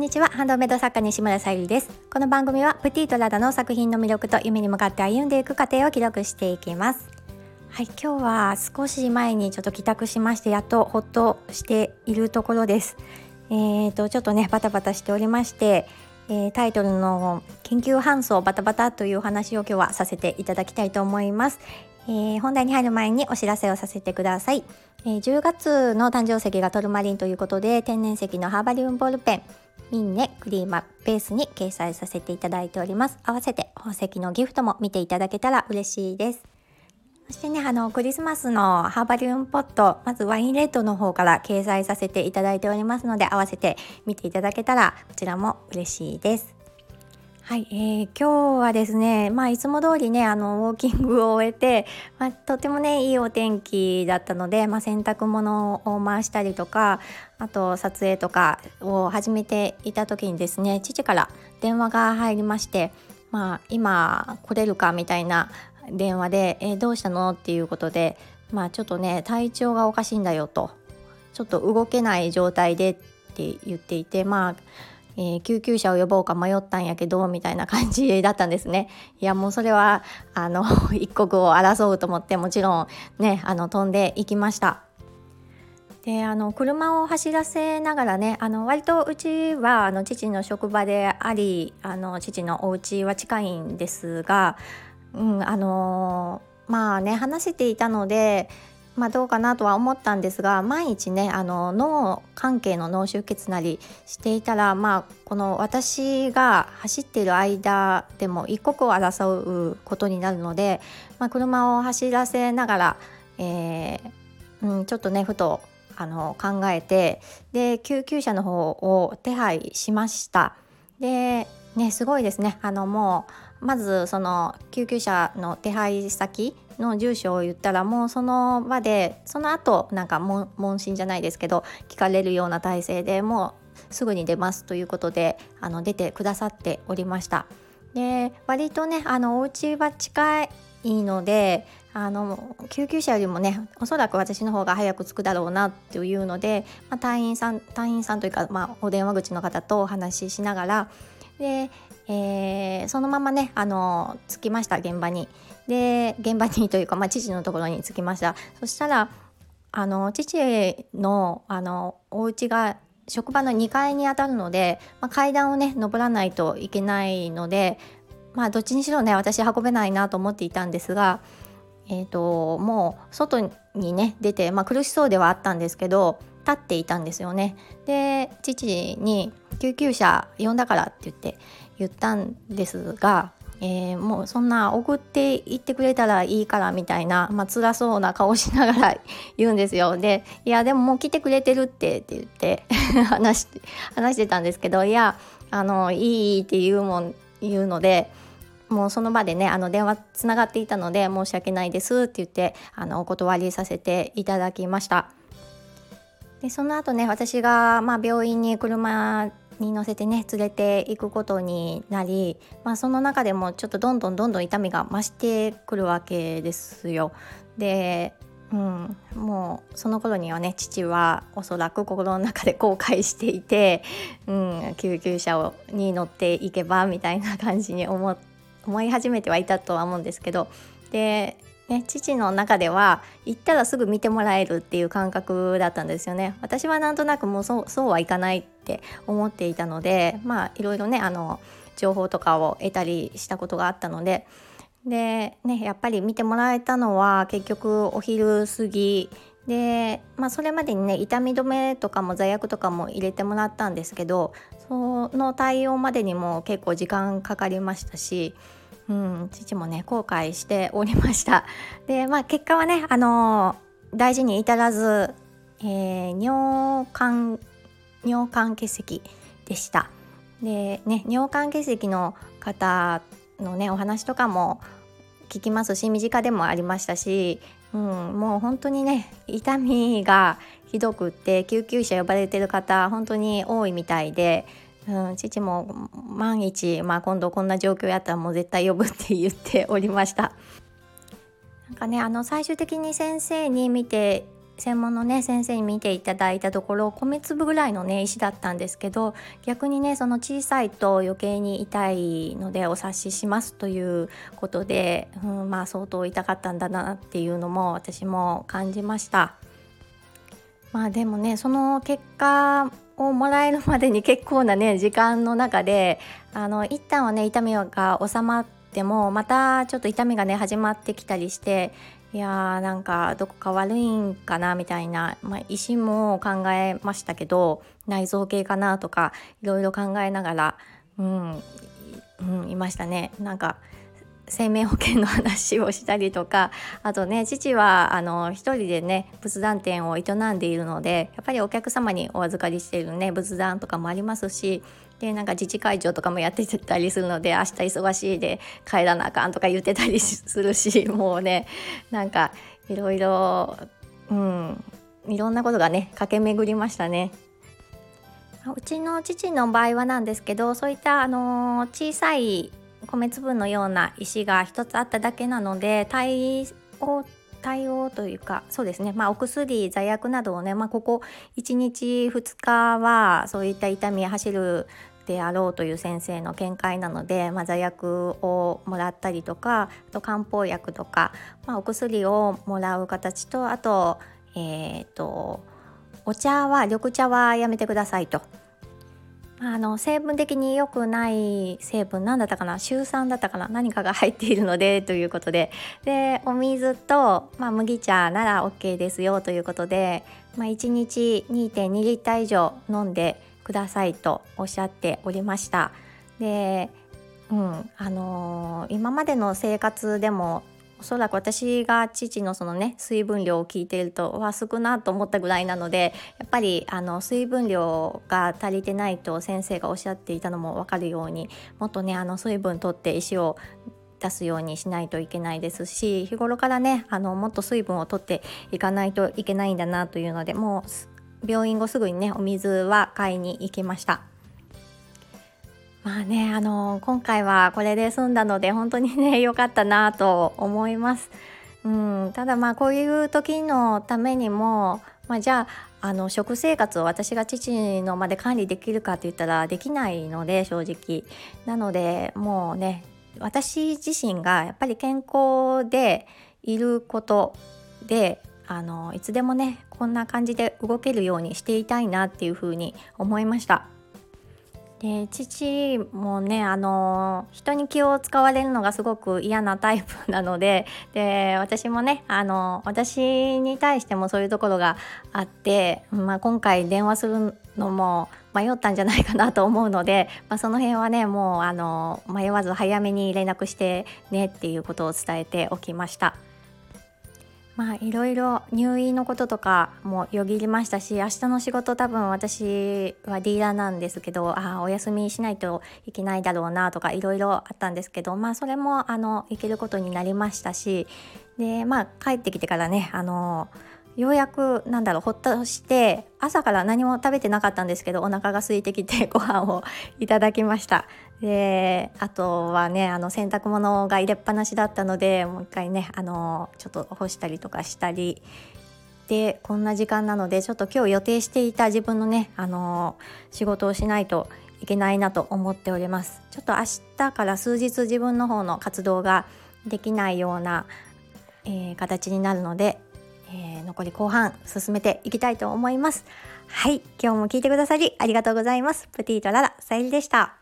んにちは。ハンドメイド作家西村さゆりです。この番組はプティとラダの作品の魅力と夢に向かって歩んでいく過程を記録していきます。はい今日は少し前にちょっと帰宅しましてやっとほっとしているところです。えーとちょっとねバタバタしておりましてえー、タイトルの研究搬送バタバタという話を今日はさせていただきたいと思います。えー、本題に入る前にお知らせをさせてください。えー、10月の誕生石がトルマリンということで天然石のハーバリウムボールペン。ミンネクリーマベースに掲載させていただいております。合わせて宝石のギフトも見ていただけたら嬉しいです。そしてね、あの、クリスマスのハーバリウムポット、まずワインレッドの方から掲載させていただいておりますので、合わせて見ていただけたら、こちらも嬉しいです。はい、えー、今日はですね、まあ、いつも通りね、あの、ウォーキングを終えて、まあ、とてもね、いいお天気だったので、まあ、洗濯物を回したりとか、あと、撮影とかを始めていた時にですね、父から電話が入りまして、まあ、今来れるかみたいな電話で「えー、どうしたの?」っていうことでまあちょっとね体調がおかしいんだよとちょっと動けない状態でって言っていてまあえー、救急車を呼ぼうか迷ったんやけどみたいな感じだったんですね。いやもうそれはあの 一刻を争うと思ってもちろんねあの飛んでいきました。であの車を走らせながらねあの割とうちはあの父の職場でありあの父のお家は近いんですがうん、あの、まあね話していたので、まあ、どうかなとは思ったんですが毎日ねあの脳関係の脳出血なりしていたら、まあ、この私が走っている間でも一刻を争うことになるので、まあ、車を走らせながら、えーうん、ちょっとねふとあの考えてで救急車の方を手配しました。でねすごいですねあのもうまずその救急車の手配先の住所を言ったらもうその場でその後なんか問診じゃないですけど聞かれるような体制でもうすぐに出ますということであの出てくださっておりました。で割とねあのお家は近いのであの救急車よりもねおそらく私の方が早く着くだろうなというので、まあ、隊員さん隊員さんというか、まあ、お電話口の方とお話ししながらで、えー、そのままねあの着きました現場に。で現場にというか、まあ、父のところに着きましたそしたらあの父のあのお家が職場の2階にあたるので、まあ、階段をね登らないといけないのでまあどっちにしろね私運べないなと思っていたんですが、えーと、もう外にね出て、まあ、苦しそうではあったんですけど立っていたんですよね。で父に救急車呼んだからって言って言ったんですが、えー、もうそんな送っていってくれたらいいからみたいな、まあ辛そうな顔しながら 言うんですよ。で、いやでももう来てくれてるってって言って 話して話してたんですけど、いやあのいいって言うもん言うので。もうその場でねあの電話つながっていたので申し訳ないですって言ってあのお断りさせていただきました。でその後ね私が、まあ、病院に車に乗せてね連れていくことになり、まあ、その中でもちょっとどんどんどんどん痛みが増してくるわけですよ。でうん、もうその頃にはね父はおそらく心の中で後悔していて、うん、救急車をに乗っていけばみたいな感じに思思い始めてはいたとは思うんですけどでね、父の中では行ったらすぐ見てもらえるっていう感覚だったんですよね。私はなんとなくもうそうはいかないって思っていたのでまあいろいろねあの情報とかを得たりしたことがあったので。でねやっぱり見てもらえたのは結局お昼過ぎ。で、まあ、それまでにね痛み止めとかも座薬とかも入れてもらったんですけどその対応までにも結構時間かかりましたしうん、父もね後悔しておりました。でまあ結果はねあのー、大事に至らず、えー、尿管尿管結石でした。でね尿管結石の方のねお話とかも聞きますし身近でもありましたし、うん、もう本当にね痛みがひどくって救急車呼ばれてる方本当に多いみたいでうん、父も万一、まあ、今度こんな状況やったらもう絶対呼ぶって言っておりました。なんかねあの最終的に先生に見て専門のね先生に見ていただいたところ米粒ぐらいのね石だったんですけど逆にねその小さいと余計に痛いのでお察ししますということで、うん、まあ相当痛かったんだなっていうのも私も感じました。まあでもねその結果をもらえるまでに結構なね 時間の中であの一旦はね痛みが収まってもまたちょっと痛みがね始まってきたりしていやーなんかどこか悪いんかなみたいな、まあ、医師も考えましたけど内臓系かなとかいろいろ考えながら、うん、うん、いましたね。なんか生命保険の話をしたりとか あとね父はあの一人でね仏壇店を営んでいるのでやっぱりお客様にお預かりしているね仏壇とかもありますしでなんか自治会長とかもやってたりするので明日忙しいで帰らなあかんとか言ってたりするし もうねなんかいろいろうんいろんなことがね駆け巡りましたね。うちの父の場合はなんですけどそういったあの小さい米粒のような石が一つあっただけなので対応対応というかそうですね。まあお薬座薬などをね、まあ、ここ1日2日はそういった痛み走るであろうという先生の見解なので、まあ、座薬をもらったりとかあと漢方薬とか、まあ、お薬をもらう形とあと,、えーとお茶は緑茶はやめてくださいと。あの成分的に良くない成分何だったかな？シュウ酸だったかな？何かが入っているのでということで。でお水と、まあ、麦茶なら OK ですよということで、まあ、1日2.2リッター以上飲んでくださいとおっしゃっておりました。でうんあのー、今までの生活でもおそらく私が父のそのね水分量を聞いているとわ少なと思ったぐらいなのでやっぱりあの水分量が足りてないと先生がおっしゃっていたのも分かるようにもっとねあの水分とって石を出すようにしないといけないですし日頃からねあのもっと水分をとっていかないといけないんだなというのでもう病院後すぐにねお水は買いに行きました。まあねあの今回はこれで済んだので本当にね 良かったなと思います。うん、ただまあこういう時のためにも、まあ、じゃああの食生活を私が父のまで管理できるかって言ったらできないので正直なのでもうね私自身がやっぱり健康でいることであのいつでもねこんな感じで動けるようにしていたいなっていうふうに思いました。で父もねあの人に気を使われるのがすごく嫌なタイプなので で私もねあの私に対してもそういうところがあって、まあ、今回電話するのも迷ったんじゃないかなと思うので、まあ、その辺はねもうあの迷わず早めに連絡してねっていうことを伝えておきました。まあいろいろ入院のこととかもよぎりましたし明日の仕事多分私はディーラーなんですけどあお休みしないといけないだろうなとかいろいろあったんですけどまあそれもあの行けることになりましたしでまあ帰ってきてからねあのようやくなんだろうほっとして朝から何も食べてなかったんですけどお腹が空いてきて ご飯をいただきました。であとはねあの洗濯物が入れっぱなしだったのでもう一回ねあのちょっと干したりとかしたり。でこんな時間なのでちょっと今日予定していた自分のねあの仕事をしないといけないなと思っております。ちょっと明日から数日自分の方の活動ができないような、えー、形になるのでえー、残り後半進めていきたいと思います。はい、今日も聞いてくださりありがとうございます。プティートララさゆりでした。